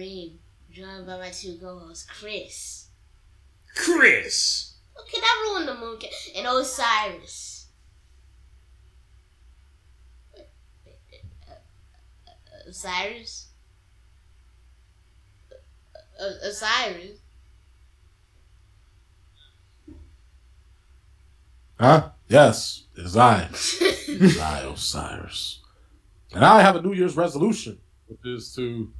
Green, joined by my two co-hosts, Chris. Chris. Okay, that ruined the moon. And Osiris. Osiris? Osiris? Huh? Yes, it is I. It is I, Osiris. And I have a New Year's resolution, which is to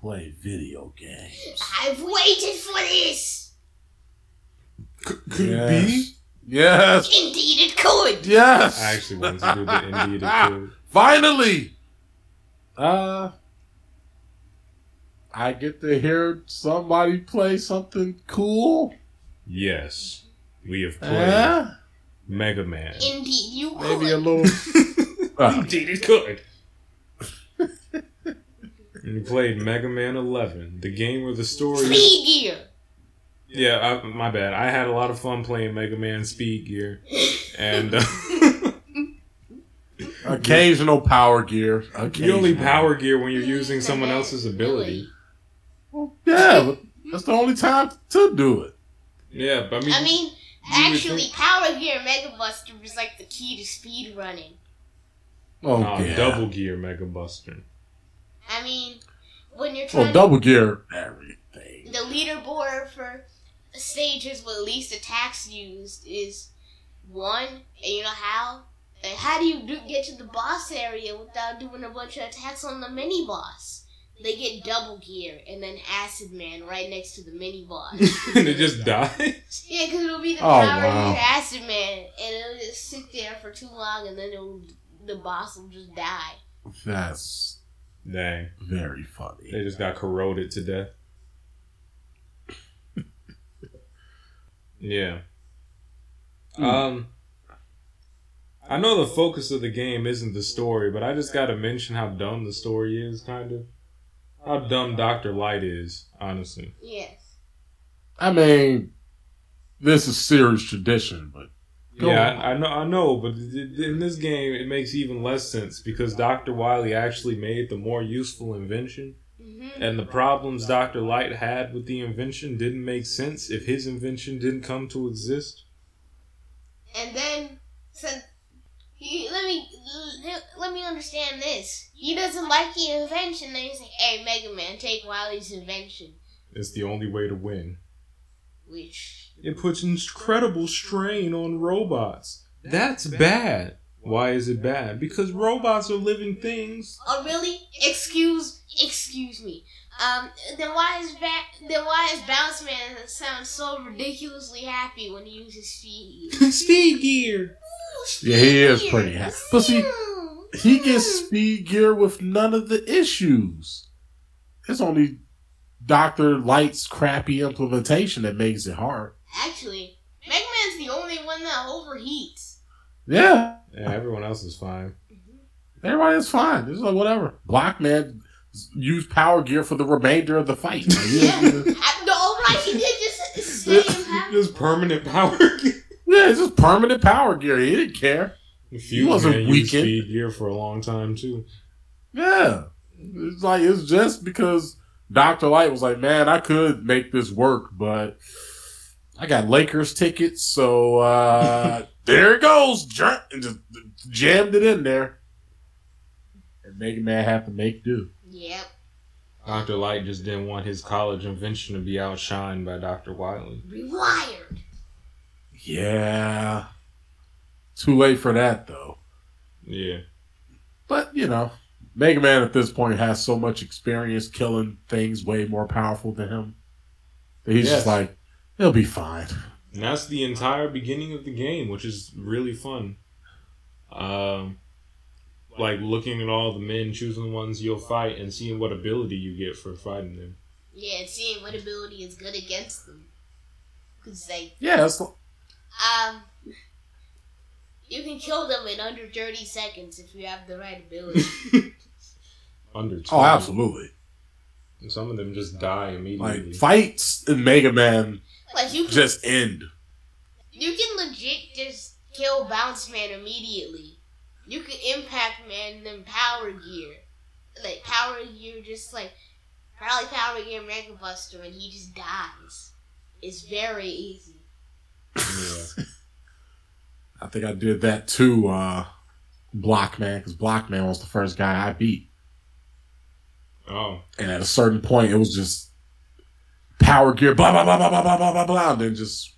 play video games. I've waited for this! Could yes. it be? Yes. Indeed it could! Yes. I actually wanted to do the indeed it could. Finally. Uh I get to hear somebody play something cool. Yes. We have played Yeah. Mega Man. Indeed you could! Maybe a little uh, Indeed it could. And we played Mega Man 11, the game where the story. Speed gear! Yeah, I, my bad. I had a lot of fun playing Mega Man Speed Gear, and uh, occasional power gear. you only Occasional. power gear when you're using someone else's ability. Well, yeah, that's the only time to do it. Yeah, but I mean, I mean, actually, think- Power Gear Mega Buster was like the key to speed running. Oh, yeah. Double Gear Mega Buster. I mean, when you're trying Well, double gear everything. the leaderboard for stages with least attacks used is one, and you know how? Like, how do you do, get to the boss area without doing a bunch of attacks on the mini boss? They get double gear and then Acid Man right next to the mini boss. and it just dies. yeah, because it'll be the Oh, Power wow. Gear Acid Man, and it'll just sit there for too long, and then it'll, the boss will just die. That's Dang, very funny. they just got corroded to death. yeah. Um. I know the focus of the game isn't the story, but I just gotta mention how dumb the story is, kind of. How dumb Dr. Light is, honestly. Yes. I mean, this is series tradition, but Go yeah, on. I, I know, I know, but th- th- in this game, it makes even less sense because Dr. Wily actually made the more useful invention, hmm and the problems Dr. Light had with the invention didn't make sense if his invention didn't come to exist. And then, since he let me let me understand this, he doesn't like the invention. Then he's like, "Hey, Mega Man, take Wily's invention," It's the only way to win. which It puts incredible strain on robots. That's bad. Why is it bad? Because robots are living things. oh really? Excuse excuse me. Um, then why is ba- then why is Bounce Man sound so ridiculously happy when he uses speed? Speed gear. Yeah, he is pretty happy. But see, he gets speed gear with none of the issues. It's only Doctor Light's crappy implementation that makes it hard. Actually, Mega Man's the only one that overheats. Yeah, Yeah, everyone else is fine. Mm-hmm. everybody is fine. It's like whatever. Blockman used power gear for the remainder of the fight. Yeah. yeah, no, all right, he did just stay in power. Just permanent power gear. yeah, it's just permanent power gear. He didn't care. Fuse wasn't Man used weakened. speed gear for a long time too. Yeah. It's like it's just because Dr. Light was like, Man, I could make this work, but I got Lakers tickets, so uh there it goes. Jer- And just jammed it in there. And Mega Man had to make do. Yep. Dr. Light just didn't want his college invention to be outshined by Dr. Wily. Rewired. Yeah. Too late for that though. Yeah. But, you know, Mega Man at this point has so much experience killing things way more powerful than him. That he's Yes. just like, he'll be fine. And that's the entire beginning of the game, which is really fun. Um, like looking at all the men, choosing the ones you'll fight, and seeing what ability you get for fighting them. Yeah, and seeing what ability is good against them. Cause like, Yeah, it's, um, you can kill them in under thirty seconds if you have the right ability. Under two. oh, absolutely. Some of them just die immediately. Like fights in Mega Man like you can, just end. you can legit just kill Bounce Man immediately. You can Impact Man then Power Gear, like Power Gear, just like probably Power Gear Mega Buster, and he just dies. It's very easy. Yeah. I think I did that too, uh, Blockman, because Block Man was the first guy I beat. Oh. And at a certain point, it was just power gear, blah, blah, blah, blah, blah, blah, blah, blah, blah, and then just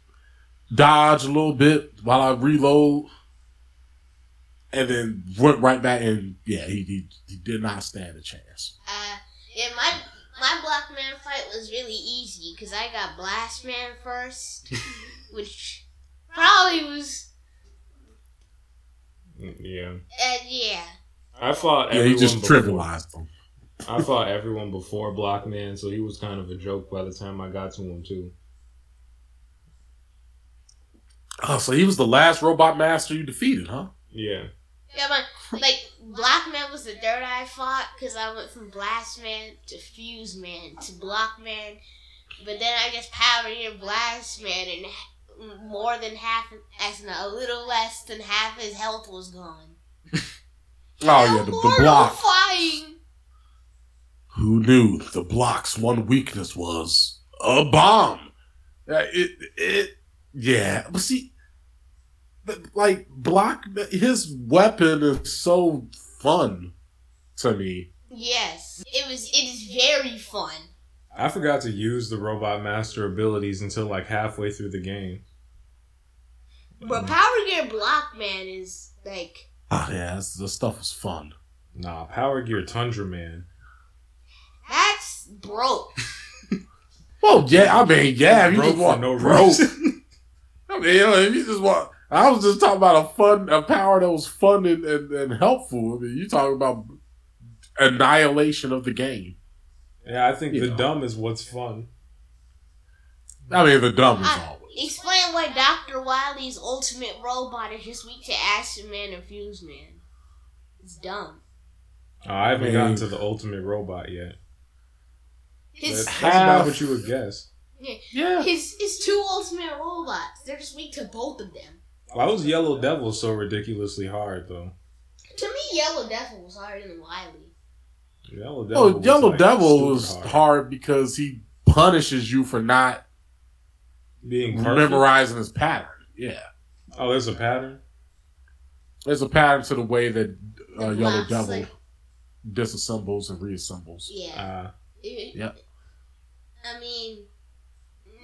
dodge a little bit while I reload. And then went right back, and yeah, he, he, he did not stand a chance. Uh, yeah, my my Block Man fight was really easy because I got Blast Man first, which probably was Yeah. uh, yeah. I fought Yeah, he just trivialized them. I fought everyone before Blockman, so he was kind of a joke by the time I got to him too. Oh, so he was the last robot master you defeated, huh? Yeah. Yeah, but like Block Man was the third I fought because I went from Blast Man to Fuse Man to Block Man, but then I just Power Gear Blast Man and more than half, as in a little less than half his health was gone. Oh yeah, the, the block. Mortifying. Who knew the block's one weakness was a bomb? Uh, it, it, yeah. But see, but, like block, his weapon is so fun to me. Yes, it was. It is very fun. I forgot to use the Robot Master abilities until like halfway through the game. But Power Gear Block Man is like Oh yeah, this, this stuff was fun. Nah, Power Gear Tundra Man. That's broke. Well, yeah, I mean, yeah, you Broke just want no broke. I mean, you know, if you just want, I was just talking about a fun, a power that was fun and, and, and helpful. I mean, you talking about annihilation of the game. Yeah, I think You the know. dumb is what's fun. I mean, the dumb is I- always. Explain why Dr. Wily's ultimate robot is just weak to Acid Man and Fuse Man. It's dumb. Oh, I haven't Man. gotten to the ultimate robot yet. His That's, half- that's about what you would guess. Yeah. his his two ultimate robots. They're just weak to both of them. Why was Yellow Devil so ridiculously hard though? To me, Yellow Devil was harder than Wily. Yellow Devil. Oh, was, Yellow like, Devil was hard. because he punishes you for not Being perfect. memorizing his pattern. Yeah. Oh, there's a pattern. There's a pattern to the way that uh, The Yellow Devil like- disassembles and reassembles. Yeah. Uh, Yep. I mean,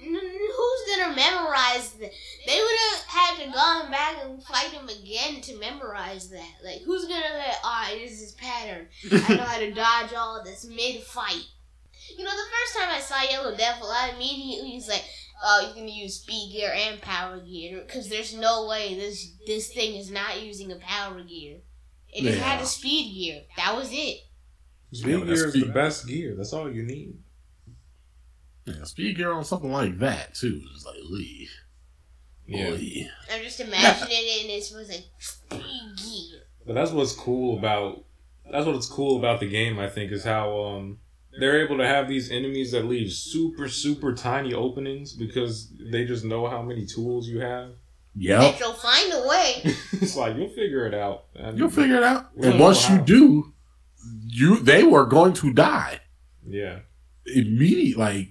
who's gonna memorize that? They would have had to gone back and fight him again to memorize that. Like, who's gonna say, "Ah, this is his pattern. I know how to dodge all this mid-fight." You know, the first time I saw Yellow Devil, I immediately was like, "Oh, he's gonna use speed gear and power gear because there's no way this this thing is not using a power gear. It just had a speed gear. That was it." Speed Yeah, but that's gear is the best gear. That's all you need. Yeah, speed gear on something like that too. It's like, Lee. Yeah. Lee. I'm just imagining it, and it was like speed gear. But that's what's cool about that's what's cool about the game, I think, is how um they're able to have these enemies that leave super, super tiny openings because they just know how many tools you have. Yeah, But you'll find a way. it's like you'll figure it out. And- You'll figure it out. And once you do, you they were going to die Yeah. immediately. Like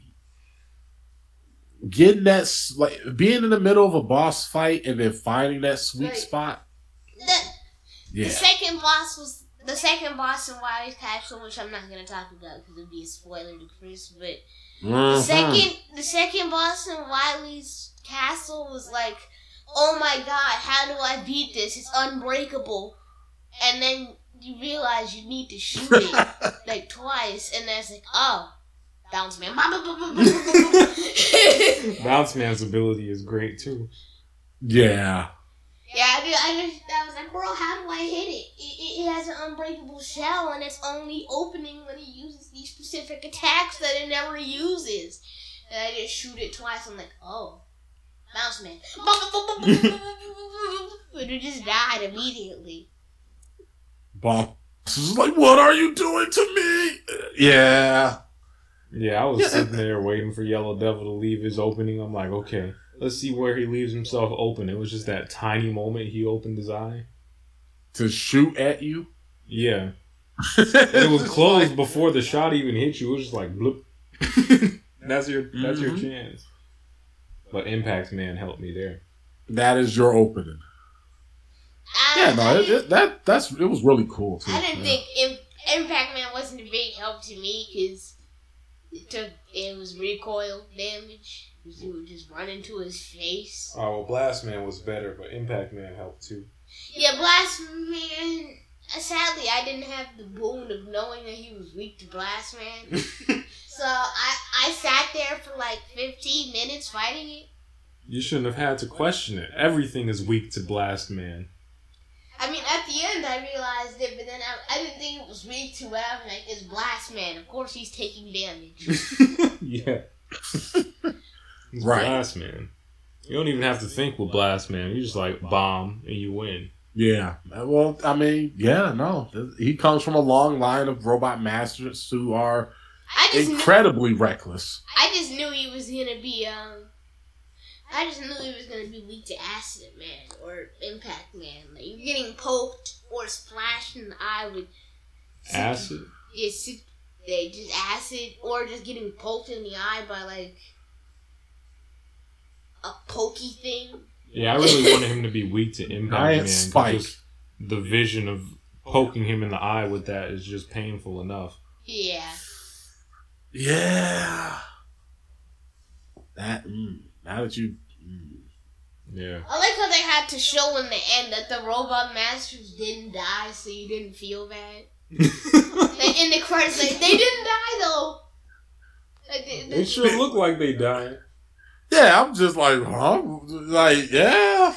getting that, like being in the middle of a boss fight and then finding that sweet Right. spot. The, Yeah. the second boss was the second boss in Wily's Castle, which I'm not gonna talk about because it'd be a spoiler to Chris. But the Mhm. second, the second boss in Wily's Castle was like, "Oh my god, how do I beat this? It's unbreakable." And then you realize you need to shoot it like twice, and then it's like, "Oh, bounce man." Bounce Man's ability is great too. yeah. Yeah, I, did, I just I was like, bro, how do I hit it? It, it? it has an unbreakable shell, and it's only opening when it uses these specific attacks that it never uses. And I just shoot it twice. I'm like, oh, bounce man, but it just died immediately. Boss is like, what are you doing to me? Yeah. Yeah, I was Yeah. sitting there waiting for Yellow Devil to leave his opening. I'm like, okay, let's see where he leaves himself open. It was just that tiny moment he opened his eye. To shoot at you. Yeah. it was closed before the shot even hit you. It was just like bloop. that's your that's your Mhm. chance. But Impact Man helped me there. That is your opening. I, Yeah, um, no, I, it, it, that that's it was really cool too. I didn't yeah. think Im- Impact Man wasn't a big help to me because it took it was recoil damage. 'cause You would just run into his face. Oh well, Blast Man was better, but Impact Man helped too. Yeah, Blast Man. Uh, sadly, I didn't have the boon of knowing that he was weak to Blast Man. So I I sat there for like 15 minutes fighting it. You shouldn't have had to question it. Everything is weak to Blast Man. I the end, I realized it, but then I, I didn't think it was weak to it. I was like, it's Blast Man. Of course, he's taking damage. yeah. Right. Blast Man. You don't even have to think with Blast Man. You just like bomb and you win. Yeah. Well, I mean, yeah, no. He comes from a long line of robot masters who are I just knew, incredibly reckless. I just knew he was gonna be um. I just knew he was gonna be weak to Acid Man or Impact Man. Like you're getting poked or splashed in the eye with Acid. it's they just acid or just getting poked in the eye by like a pokey thing. Yeah, I really wanted him to be weak to Impact Giant Man. 'cause spike. The vision of poking him in the eye with that is just painful enough. Yeah. Yeah. That mm, now that you. Yeah. I like how they had to show in the end that the robot masters didn't die, so you didn't feel bad. They, in the credits, they, they didn't die though. Like, they- they- It sure looked like they died. Yeah, I'm just like, huh? Like, yeah.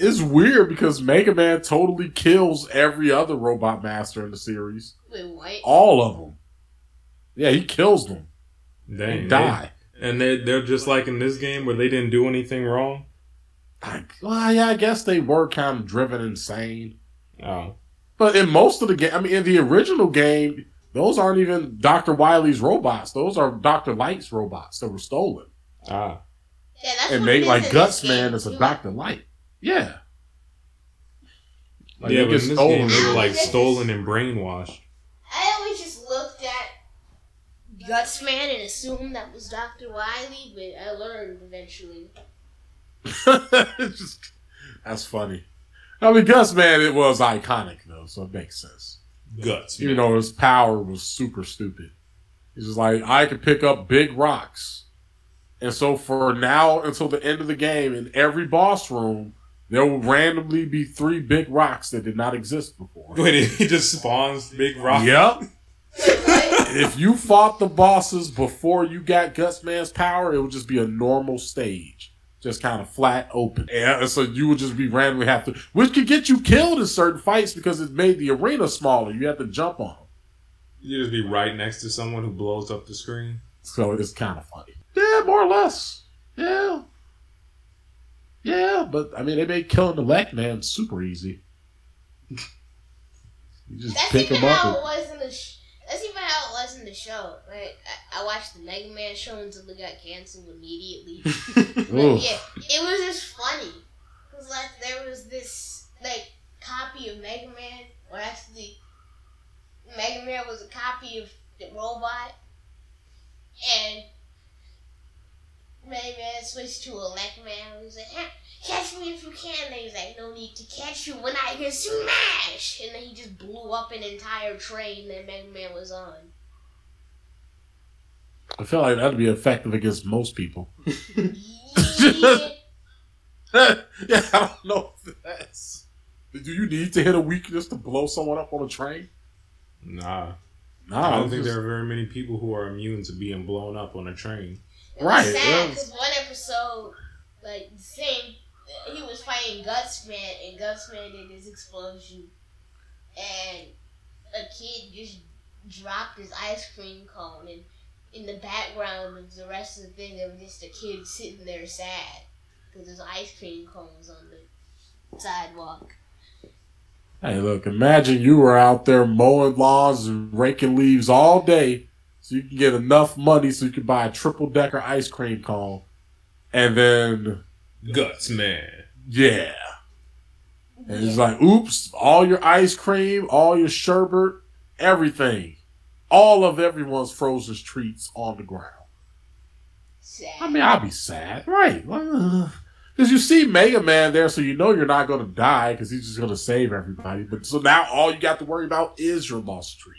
It's weird because Mega Man totally kills every other robot master in the series. Wait, what? All of them. Yeah, he kills them. They They die. And they they're just like in this game where they didn't do anything wrong. I, well, yeah, I guess they were kind of driven insane. Oh. But in most of the game, I mean, in the original game, those aren't even Dr. Wily's robots. Those are Dr. Light's robots that were stolen. Ah. Yeah, that's and what made it like is in Guts Man as a too. Dr. Light. Yeah. Like, yeah, they but in this stolen. game they were like stolen and brainwashed. I always just looked at Guts Man and assumed that was Dr. Wily, but I learned eventually. It's just- that's funny. I mean, Guts Man, it was iconic though, so it makes sense. Guts. Even though his power was super stupid, he's just like I could pick up big rocks, and so for now until the end of the game, in every boss room, there will randomly be three big rocks that did not exist before. Wait, he just spawns big rocks. Yep. Wait, what? if you fought the bosses before you got Guts Man's power, it would just be a normal stage. Just kind of flat open. Yeah, and so you would just be randomly have to, which could get you killed in certain fights because it made the arena smaller. You have to jump on them. You just be right next to someone who blows up the screen. So it's kind of funny. Yeah, more or less. Yeah. Yeah, but I mean, they made killing the Lack Man super easy. you just That's pick even him up. how it and- was in the. Sh- that's even how it was in the show. Like I, I watched the Mega Man show until it got canceled immediately. But yeah, it was just funny because like there was this like copy of Mega Man, or actually, Mega Man was a copy of the robot, and Mega Man switched to Elec Man. He was like, "Huh, "Catch me if you can." And he was like, "No need to catch you when I can smash!" And then he just blew up an entire train that Mega Man was on. I feel like that'd be effective against most people. Yeah. yeah, I don't know if that's. Do you need to hit a weakness to blow someone up on a train? Nah. Nah. I don't think just- there are very many people who are immune to being blown up on a train. It Right, was sad because one episode, like the same, he was fighting Gutsman, and Gutsman did his explosion, and a kid just dropped his ice cream cone, and in the background of the rest of the thing, there was just a kid sitting there sad because there's ice cream cones on the sidewalk. Hey, look, imagine you were out there mowing lawns and raking leaves all day so you can get enough money so you can buy a triple decker ice cream cone. And then, Guts man. yeah. And it's like, oops, all your ice cream, all your sherbet everything, all of everyone's frozen treats on the ground. Sad. I mean, I'd be sad, right? Because you see Mega Man there, so you know you're not going to die because he's just going to save everybody. But so now all you got to worry about is your lost treat.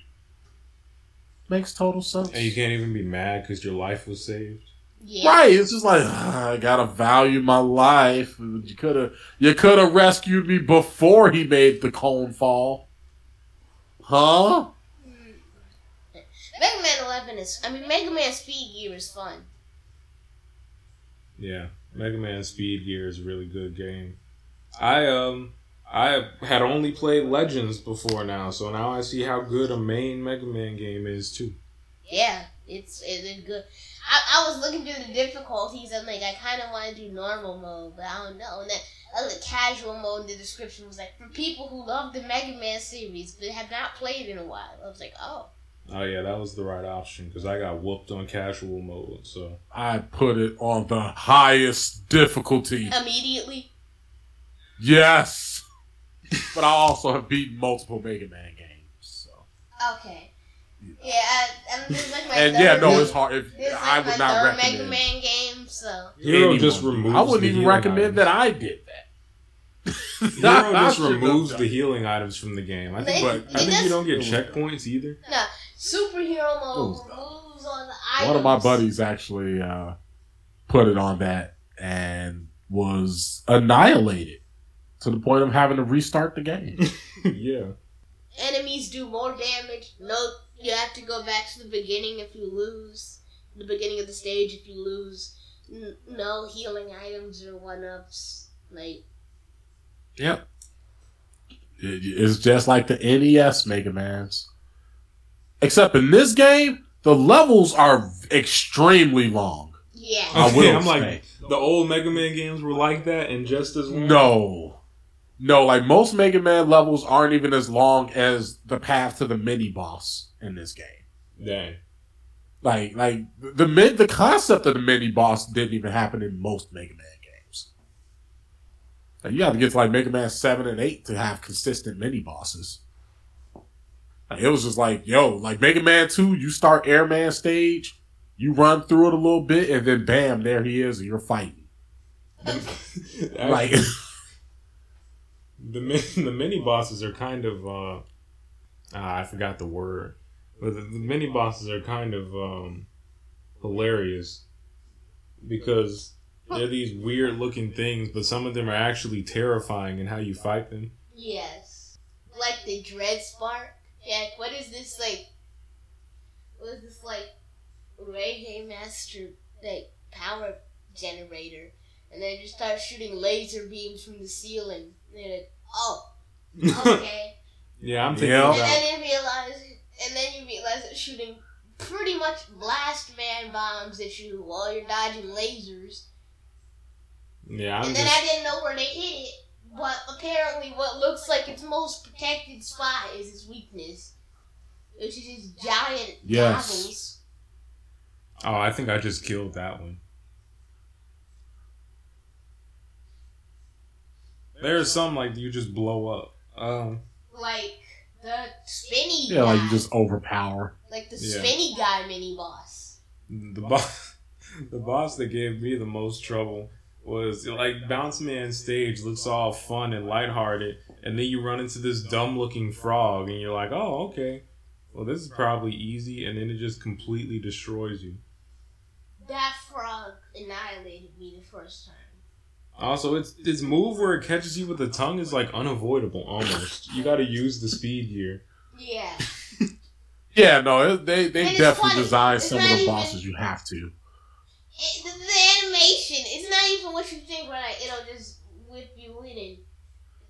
Makes total sense. And you can't even be mad because your life was saved. yeah. Right, it's just like "Ah, I gotta value my life. You could have, you could have rescued me before he made the cone fall, huh? Mega Man 11 is. I mean, Mega Man Speed Gear is fun. Yeah, Mega Man Speed Gear is a really good game. I um I had only played Legends before now, so now I see how good a main Mega Man game is too. Yeah, it's it's good. I, I was looking through the difficulties and like I kind of want to do normal mode, but I don't know. And then other casual mode in the description was like for people who love the Mega Man series but have not played in a while. I was like, oh, Oh yeah, that was the right option because I got whooped on casual mode. So I put it on the highest difficulty. immediately. Yes, but I also have beaten multiple Mega Man games. So, Okay. Yeah, I, I, this is like my and third, yeah, no, it's hard. If This I like would my not recommend. Mega Man game, so Hero anyone just removes. I wouldn't the even recommend items. that I did that. Hero just removes the healing items from the game. I think, But but I think it you don't get checkpoints either. no superhero mode removes all the items. One of my buddies actually uh, put it on that and was annihilated to the point of having to restart the game. yeah. enemies do more damage. No, you have to go back to the beginning if you lose. The beginning of the stage if you lose. N- no healing items or one ups. Like Yep. It's just like the NES Mega Man's. Except in this game, the levels are extremely long. yeah, I Okay, will I'm like the old Mega Man games were like that and just as long. No. No, like most Mega Man levels aren't even as long as the path to the mini boss in this game. Dang. Like, like the mid, the concept of the mini boss didn't even happen in most Mega Man games. Like, you have to get to like Mega Man seven and eight to have consistent mini bosses. Like, it was just like, yo, like Mega Man two, you start Airman stage, you run through it a little bit, and then bam, there he is, and you're fighting. Like, the the mini bosses are kind of uh ah, I forgot the word, but the, the mini bosses are kind of um hilarious because they're these weird looking things, but some of them are actually terrifying in how you fight them. yes. Like the Dread Spark. Yeah, what is this like? What is this like? Reggae Master like power generator, and then just start shooting laser beams from the ceiling. And you're like, oh, okay. yeah, I'm thinking Yeah. And about then you realize, and then you realize it's shooting pretty much blast man bombs at you while you're dodging lasers. yeah. I'm and then just I didn't know where they hit it, but apparently, what looks like its most protected spot is its weakness, which is its giant Yes. goggles. oh, I think I just killed that one. There's some like you just blow up. Um, Like the spinny yeah, guy. like you just overpower. like the Yeah. spinny guy mini boss. the boss the boss that gave me the most trouble was like bounce man stage looks all fun and lighthearted and then you run into this dumb looking frog and you're like oh okay well this is probably easy and then it just completely destroys you That frog annihilated me the first time. also it's its move where it catches you with the tongue is like unavoidable almost you got to use the speed gear. Yeah. Yeah, no, it, they they And definitely funny. designed some of not the even- bosses you have to. It, the, the animation, it's not even what you think when I, it'll just whip you in and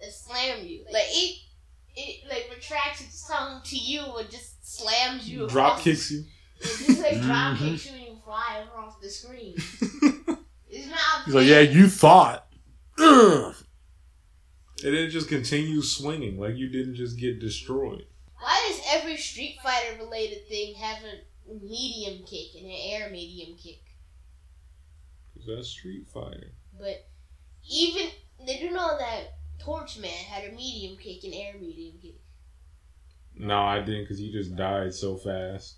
uh, slam you. Like, it, it like retracts its tongue to you and just slams you drop kicks you it just like drop Mhm. kicks you and you fly across the screen. It's not He's like, yeah, you thought. Ugh. and then it just continues swinging like you didn't just get destroyed Why does every Street Fighter related thing have a medium kick and an air medium kick? 'Cause that's street fighter But even they do know that Torchman had a medium kick and air medium kick. No, I didn't because he just died so fast.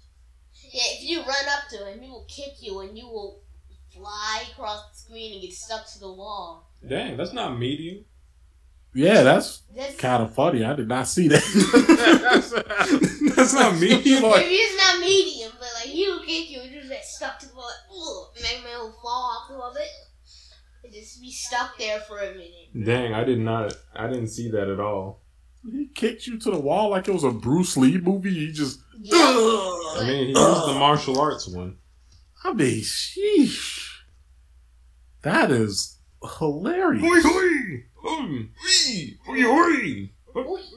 Yeah, if you run up to him, he will kick you and you will fly across the screen and get stuck to the wall. Dang, that's not medium. Yeah, that's That's kind of funny. I did not see that. That's not medium. maybe it's not medium, but like he will kick you and you just get stuck to the wall. Like, Ugh, and Mega Man fall off the wall. Like, and just be stuck there for a minute. Dang, I did not. I didn't see that at all. he kicked you to the wall like it was a Bruce Lee movie. He just. Yeah. I mean, he used the martial arts one. I mean, sheesh. That is hilarious. hoi! Hoi, hoi!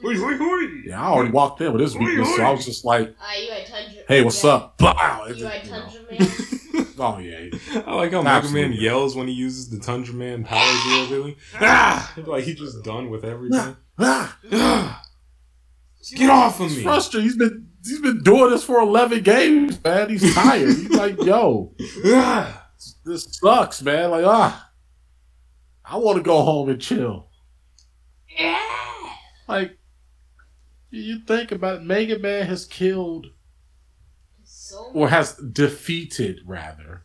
Hoi, hoi, hoi! Yeah, I already walked in with this weakness, so I was just like, Uh, you had Tundra. "Hey, what's yeah. up?" Bow. You just, had you know. Tundra Man. Oh yeah, I like how Mega Man yells when he uses the Tundra Man powers and everything. Ah! Like he's just done with everything. Ah, Ah! Get off of me! frustrated. He's been he's been doing this for eleven games, man. He's tired. he's like, "Yo, Ah! this sucks, man." Like, ah, I want to go home and chill. yeah. Like, you think about it, Mega Man has killed So or has defeated rather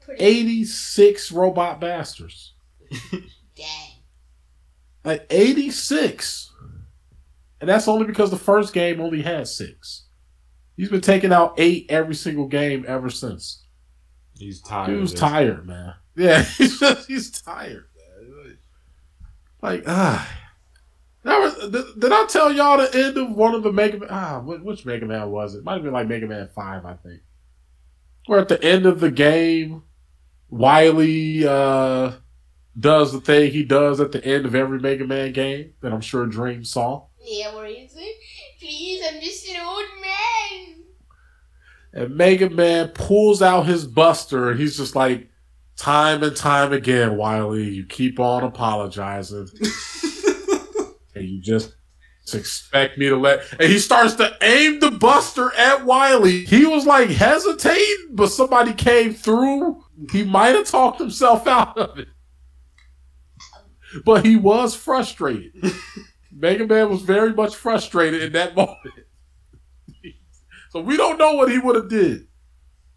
pretty 86 robot bastards. dang. Like 86. And that's only because the first game only had six. He's been taking out eight every single game ever since. He's tired. He was tired, man. Yeah, he's just, he's tired, man. Like, ah. That was, did, did I tell y'all the end of one of the Mega Man? Ah, which Mega Man was it? Might have been like Mega Man 5, I think. Where at the end of the game, Wily uh, does the thing he does at the end of every Mega Man game that I'm sure Dream saw. Yeah, where is it? please, I'm just an old man. And Mega Man pulls out his buster and he's just like, time and time again, Wily, you keep on apologizing. and you just expect me to let. And he starts to aim the buster at Wily. He was like hesitating, but somebody came through. He might have talked himself out of it. But he was frustrated. Mega Man was very much frustrated in that moment. so we don't know what he would have did.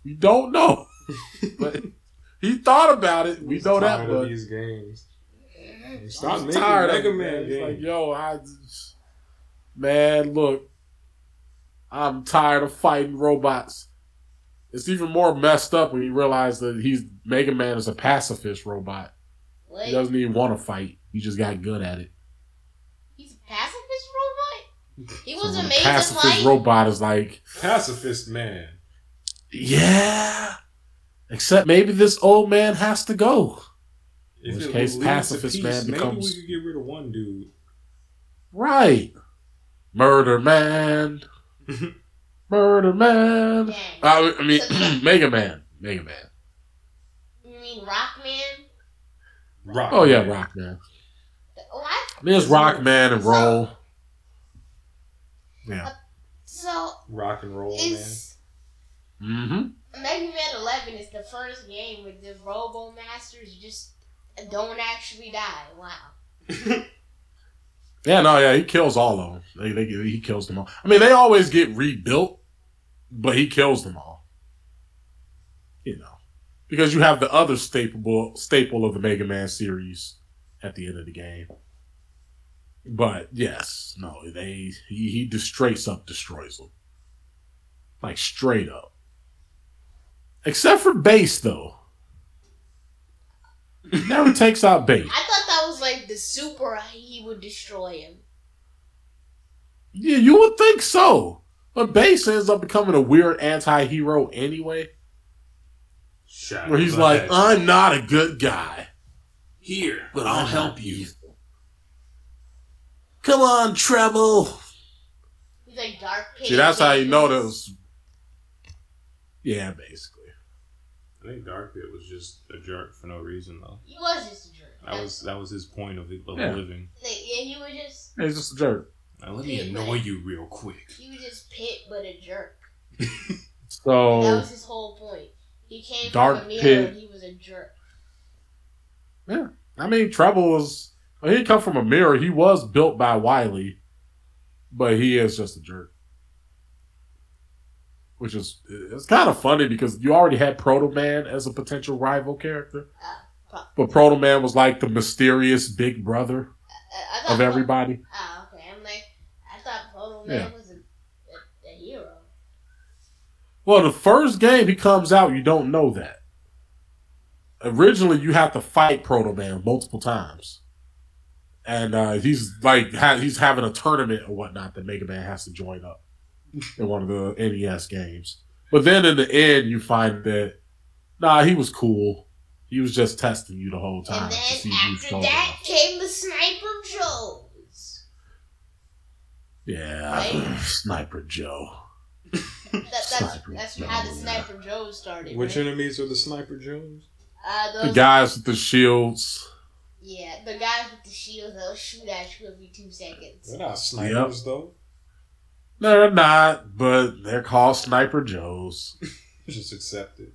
We don't know. but he thought about it. We know that much. these games. I'm Stop making tired Mega of it, Man man. It's like, yo, I, man, look, I'm tired of fighting robots. It's even more messed up when you realize that he's Mega Man is a pacifist robot. What? He doesn't even want to fight. He just got good at it. He's a pacifist robot? He was when a amazing pacifist light. robot is like, Pacifist man. yeah. Except maybe this old man has to go. If which case, pacifist peace, man maybe we could get rid of one dude. Right. Murder man. Murder man. Dang. Uh, I mean, Mega Man. Mega Man. You mean Rockman? Rock. Oh yeah, Man. Rock Man. What? I mean, it's Rock Man and Roll. Yeah. So, Rock and roll man. Mm-hmm. Mega Man 11 is the first game with the Robo Masters just don't actually die. Wow. Yeah, no, yeah, he kills all of them. They, they, he kills them all. I mean, they always get rebuilt, but he kills them all. You know, because you have the other staple staple of the Mega Man series at the end of the game. But yes, no, they he he just straight up destroys them, like straight up. Except for Bass though, he never takes out Bass. I thought that was like the super he would destroy him. Yeah, you would think so. But Bass ends up becoming a weird anti-hero anyway, Shadow where he's like, Hedgehog. "I'm not a good guy, here, but I'll help you." Come on, Treble. He's like Dark Pit. See, that's how you know those. Yeah, basically. I think Dark Pit was just a jerk for no reason though. He was just a jerk. That was that was his point of, of Yeah. living. Like, yeah, he was just He's just a jerk. Now, let me annoy you real quick. he was just Pit but a jerk. so That So was his whole point. He came Dark from a mirror Pit. and he was a jerk. Yeah, I mean, Treble was. Well, he come from a mirror. He was built by Wily, but he is just a jerk. Which is it's kind of funny because you already had Proto Man as a potential rival character, Uh, but Proto Man was like the mysterious big brother I, I of everybody. Oh, okay. I'm like, I thought Proto Man Yeah. was a, a, a hero. Well, the first game he comes out, you don't know that. Originally, you have to fight Proto Man multiple times, and uh, he's like ha- he's having a tournament or whatnot that Mega Man has to join up in one of the NES games. But then in the end, you find that nah, he was cool. He was just testing you the whole time and then after that enough. came the Sniper Joes. Yeah, Right? Sniper Joe. That, that's Sniper that's Joe, how the yeah. Sniper Joes started. Which right? enemies are the Sniper Joes? Uh, The those, guys with the shields. yeah, the guys with the shields that'll shoot at you every two seconds. They're not snipers though. They're not, but they're called Sniper Joes. Just accept it.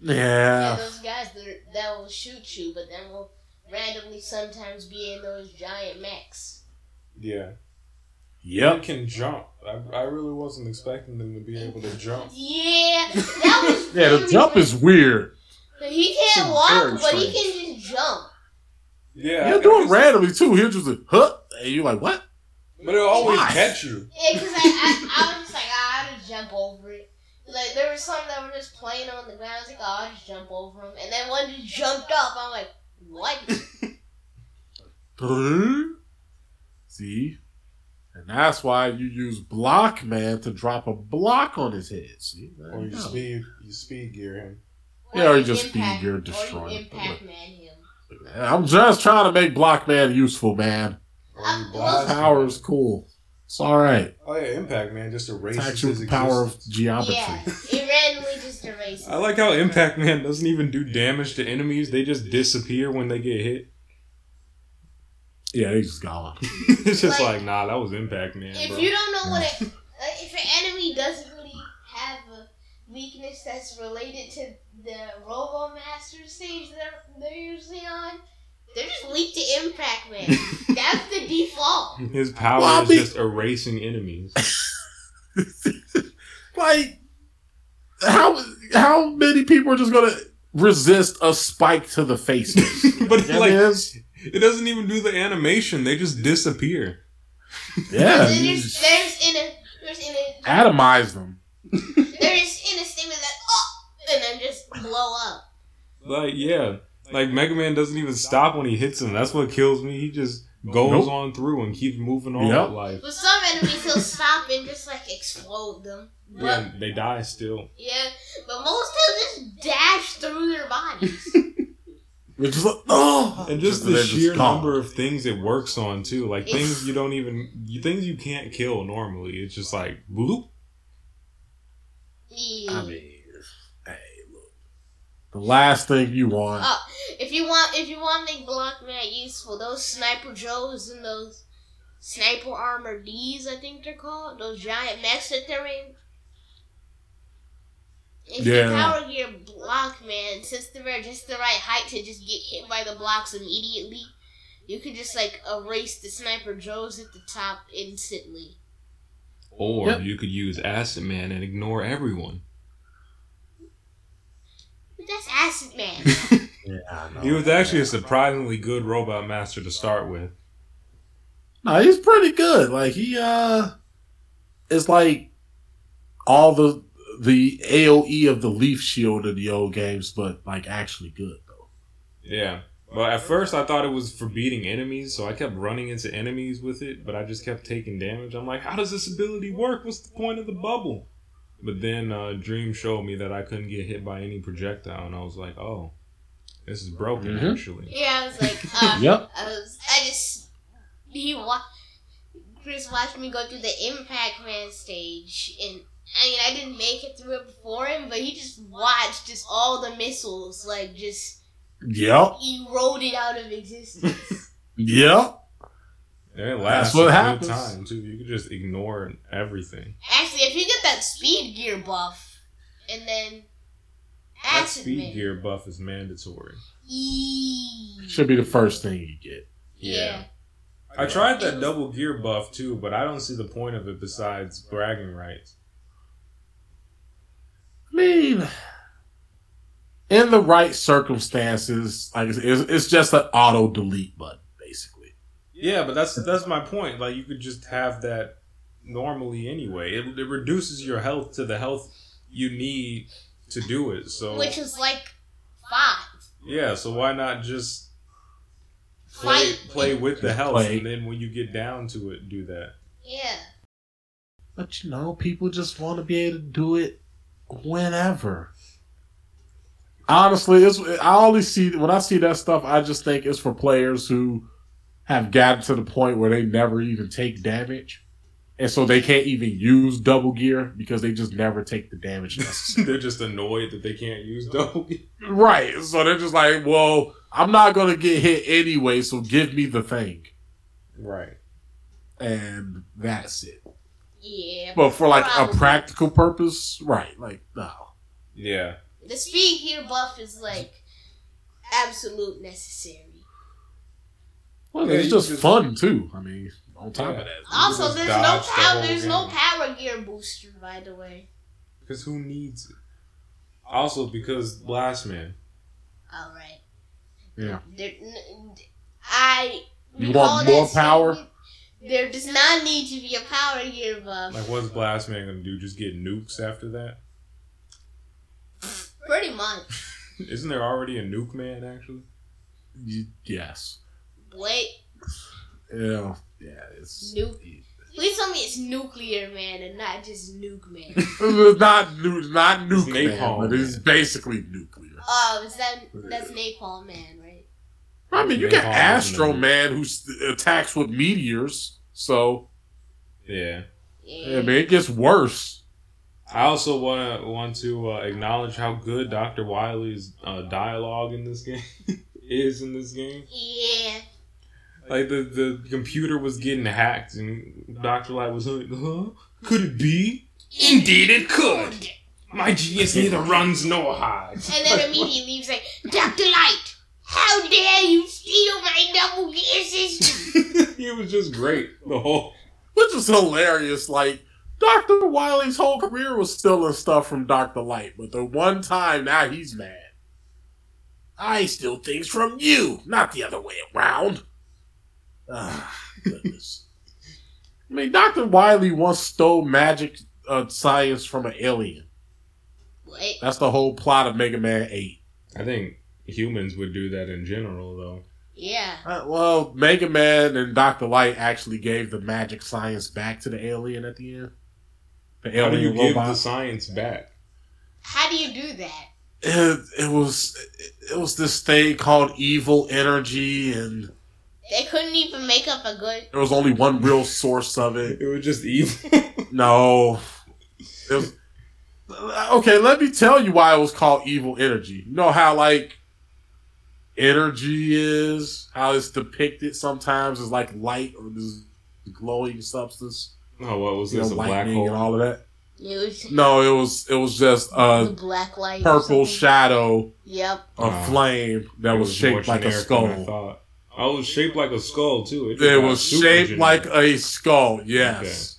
Yeah, Yeah. those guys that, that will shoot you, but then will randomly sometimes be in those giant mechs. Yeah. Yep. They can jump. I, I really wasn't expecting them to be able to jump. Yeah, that was Yeah, the jump weird. is weird. He can't It's walk, very but he can just jump. Yeah. He'll I do it randomly too. He'll just like, huh? And you're like, what? But it'll always Why? catch you. Yeah, because I, I, I was just like, ah, I'll just jump over it. Like, there were some that were just playing on the ground. I was like, oh, I'll just jump over them. And then one just jumped up. I'm like, what? See? And that's why you use Block Man to drop a block on his head. See? There Or you you speed you speed gear him. Yeah, or you you just impact- speed gear Or destroy you him. impact man him. I'm just trying to make Block Man useful, man. Or you well, blast. Power is cool. It's alright. Oh yeah, Impact Man just erases Attacks you his with the power of geometry. Yeah, it randomly just erases. I like how Impact Man doesn't even do damage to enemies. They just disappear when they get hit. Yeah, they just gone. it's just Like, like, nah, that was Impact Man, If bro. you don't know what it, if an enemy doesn't really have a weakness that's related to the Robo Master stage that they're usually on, they're just weak to Impact Man. that's the default. His power Well, is mean- just erasing enemies. like how how many people are just gonna resist a spike to the face? but That like, is- it doesn't even do the animation. They just disappear. yeah, And there's, there's in a there's in a atomize them. there's in a statement that oh and then just blow up. Like, yeah, like Mega Man doesn't even stop when he hits him. That's what kills me. He just goes Nope. on through and keeps moving on Yep. with life. But some enemies he'll stop and just like explode them. But Yeah, they die still. yeah, but most he'll just dash through their bodies. It's just like oh, And just they're the sheer gone. number of things it works on too, like It's- things you don't even, you, things you can't kill normally. It's just like bloop. Yeah. I mean, hey, look, the last thing you want. Oh, if you want, if you want to make Blockman useful, those Sniper Joes and those Sniper Armor D's, I think they're called, those giant mechs that they're in. If you power gear Blockman, since they're just the right height to just get hit by the blocks immediately, you could just like erase the Sniper Joes at the top instantly. Or Yep. you could use Acid Man and ignore everyone. But that's Acid Man. Yeah, I know. He was actually a surprisingly good robot master to start with. No, he's pretty good. Like he uh it's like all the the AoE of the leaf shield in the old games, but like actually good though. Yeah. Well, at first I thought it was for beating enemies, so I kept running into enemies with it, but I just kept taking damage. I'm like, how does this ability work? What's the point of the bubble? But then uh, Dream showed me that I couldn't get hit by any projectile, and I was like, oh, this is broken, Mhm. actually. yeah, I was like, uh, Yep. I was, I just, he wa- Chris watched me go through the Impact Man stage, and I mean, I didn't make it through it before him, but he just watched just all the missiles, like, just Yep. eroded out of existence. Yep. And it lasts what a happens. good time, too. You can just ignore everything. Actually, if you get that speed gear buff, and then That Acid speed Man. gear buff is mandatory. Eee. Should be the first thing you get. Yeah. I tried that double gear buff too, but I don't see the point of it besides bragging rights. I mean, in the right circumstances, like it's, it's just an auto delete button, basically. Yeah, but that's that's my point. Like you could just have that normally anyway. It, it reduces your health to the health you need to do it. So Which is like five. yeah, so why not just play Fight. play with the health, Play. and then when you get down to it, do that. Yeah. But you know, people just want to be able to do it whenever. Honestly, it's I only see when I see that stuff, I just think it's for players who have gotten to the point where they never even take damage. And so they can't even use double gear because they just never take the damage necessary. They're just annoyed that they can't use double. gear. right. So they're just like, well, I'm not gonna get hit anyway, so give me the thing. Right. And that's it. Yeah. But for like Probably. a practical purpose, right, like no. Yeah. The speed gear buff is like absolute necessary. Well, Yeah, it's just, just- fun too. I mean, on top Yeah. of that, Also, there's no dodge the power. whole There's no power gear booster, by the way. Because who needs it? Also, because Blast Man. All right. yeah. There, n- I. You want more power? statement. There does not need to be a power gear buff. Like, what's Blast Man gonna do? Just get nukes after that? Pretty much. Isn't there already a nuke man actually? Y- yes, Wait, yeah, yeah. It's Nuke. please tell me it's nuclear man and not just nuke man. It's not nu- not It's nuke, man, but it's basically nuclear. Oh, is that that's Napalm man, right? I mean, you got Napalm Astro isn't? Man who s- attacks with meteors, so Yeah. Yeah. I mean, it gets worse. I also want to want to uh, acknowledge how good Dr. Wily's uh, dialogue in this game is in this game. Yeah. Like the the computer was getting hacked, and Dr. Light was like, "Huh? Could it be? Indeed, it could. My genius neither runs nor hides." And then immediately he's like, Dr. Light, how dare you steal my double gear system? he was just great the whole. Which is hilarious. Like, Dr. Wily's whole career was stealing stuff from Dr. Light, but the one time now he's mad. I steal things from you, not the other way around. Ah, goodness. I mean, Dr. Wily once stole magic uh, science from an alien. Wait, That's the whole plot of Mega Man 8. I think humans would do that in general, though. yeah. Uh, well, Mega Man and Dr. Light actually gave the magic science back to the alien at the end. The How do you alien give the science back? How do you do that? it, it was it was this thing called evil energy and They couldn't even make up a good. there was only one real source of it It was just evil. no it was, okay let me tell you why it was called evil energy you know how like energy is how it's depicted sometimes as like light or this glowing substance oh, what was you know this? a black hole? and all of that It was no it was it was just the a black light. purple shadow Yep. a flame that It was, shaped like a generic than I skull thought. Oh, it was shaped like a skull too. just It was shaped generic. like a skull. Yes.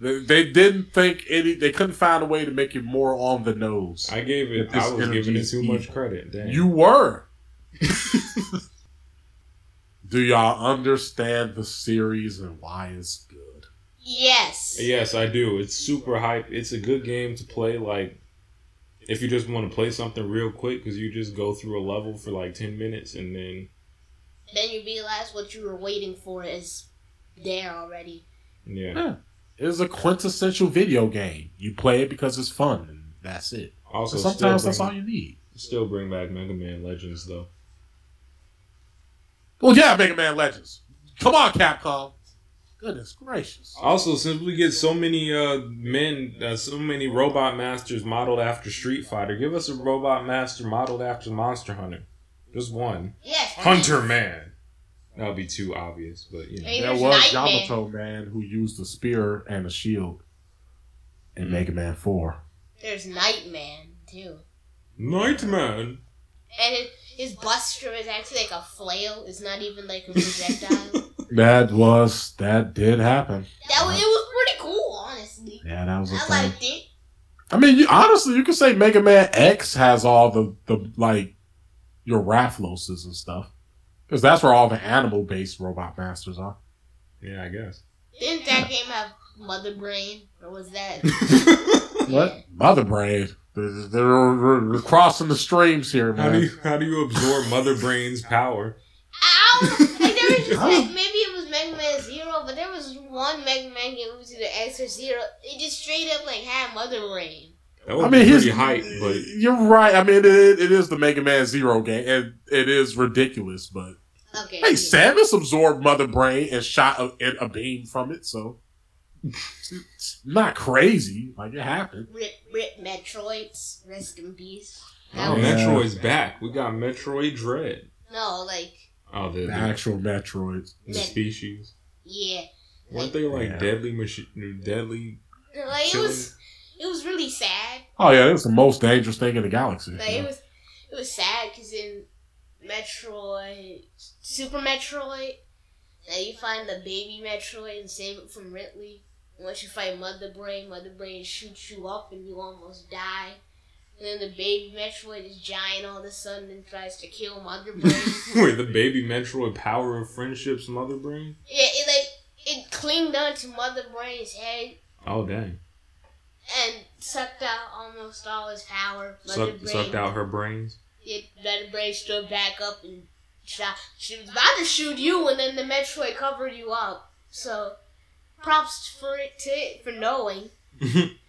They, they didn't think any. They couldn't find a way to make it more on the nose. I gave it. I was giving it too evil. much credit. Dang. you were. Do y'all understand the series and why it's good? Yes. Yes, I do. It's super hype. It's a good game to play. Like, if you just want to play something real quick, because you just go through a level for like ten minutes and then Then you realize what you were waiting for is there already. yeah. It's a quintessential video game. You play it because it's fun, and that's it. Also, So sometimes still that's all you need. still bring back Mega Man Legends though. Well, yeah, Mega Man Legends. Come on, Capcom. Goodness gracious. Also, since we get so many uh, men, uh, so many robot masters modeled after Street Fighter, give us a robot master modeled after Monster Hunter. Just one. Yes. Hunter Man. That would be too obvious, but you know. Hey, There was Yamato Man who used a spear and a shield in Mhm. Mega Man 4. There's Knight Man too. Knight Man. And it, his Buster is actually like a flail. It's not even like a projectile. That was that did happen. that was, it was pretty cool, honestly. Yeah, that was a I thing. liked it. I mean, you, honestly, you could say Mega Man X has all the the like your Rathaloses and stuff, because that's where all the animal based robot masters are. Yeah, I guess. Didn't that game have Mother Brain, or was that? What Mother Brain? They're, they're, they're crossing the streams here, How do man. you how do you absorb Mother Brain's power? Ow! Like there was just like, maybe it was Mega Man Zero, but there was one Mega Man game. It was either X or Zero. It just straight up like had Mother Brain. That would I mean, be his pretty hype, but you're right. I mean, it, it is the Mega Man Zero game, and it is ridiculous. But Okay. hey. Samus absorbed Mother Brain and shot a, a beam from it, so it's not crazy. Like it happened. Rip, rip Metroids. Rest in peace. oh, Yeah. Metroid's back. We got Metroid Dread. No, like Oh, the, The the, actual Metroids. the species. yeah, Weren't they like Yeah. deadly machine? Deadly. like it was. It was really sad. Oh yeah, it's the most dangerous thing in the galaxy. Like it was, it was sad because in Metroid, Super Metroid, now you find the baby Metroid and save it from Ridley. And once you fight Mother Brain, Mother Brain shoots you up and you almost die. And then the baby Metroid is giant all of a sudden and tries to kill Mother Brain. Wait, the baby Metroid power of friendship's Mother Brain? yeah, it like it clinged onto Mother Brain's head Oh dang! and sucked out almost all his power. Mother Sucked, Brain sucked out her brains. it, Mother Brain stood back up and shot. She was about to shoot you, and then the Metroid covered you up. So, props for it to it for knowing.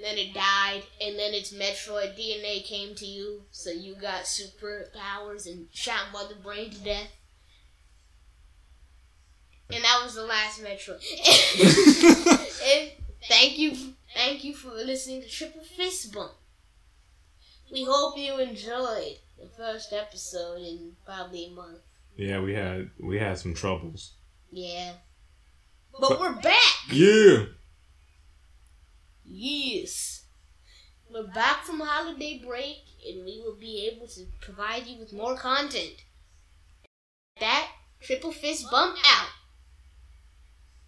Then it died, and then its Metroid DNA came to you, so you got superpowers and shot Mother Brain to death. And that was the last Metroid. and thank you, thank you for listening to Triple Fist Bump. We hope you enjoyed the first episode in probably a month. yeah, we had we had some troubles. Yeah. But, But- we're back! Yeah. Yes. We're back from holiday break and we will be able to provide you with more content. That Triple Fist Bump out.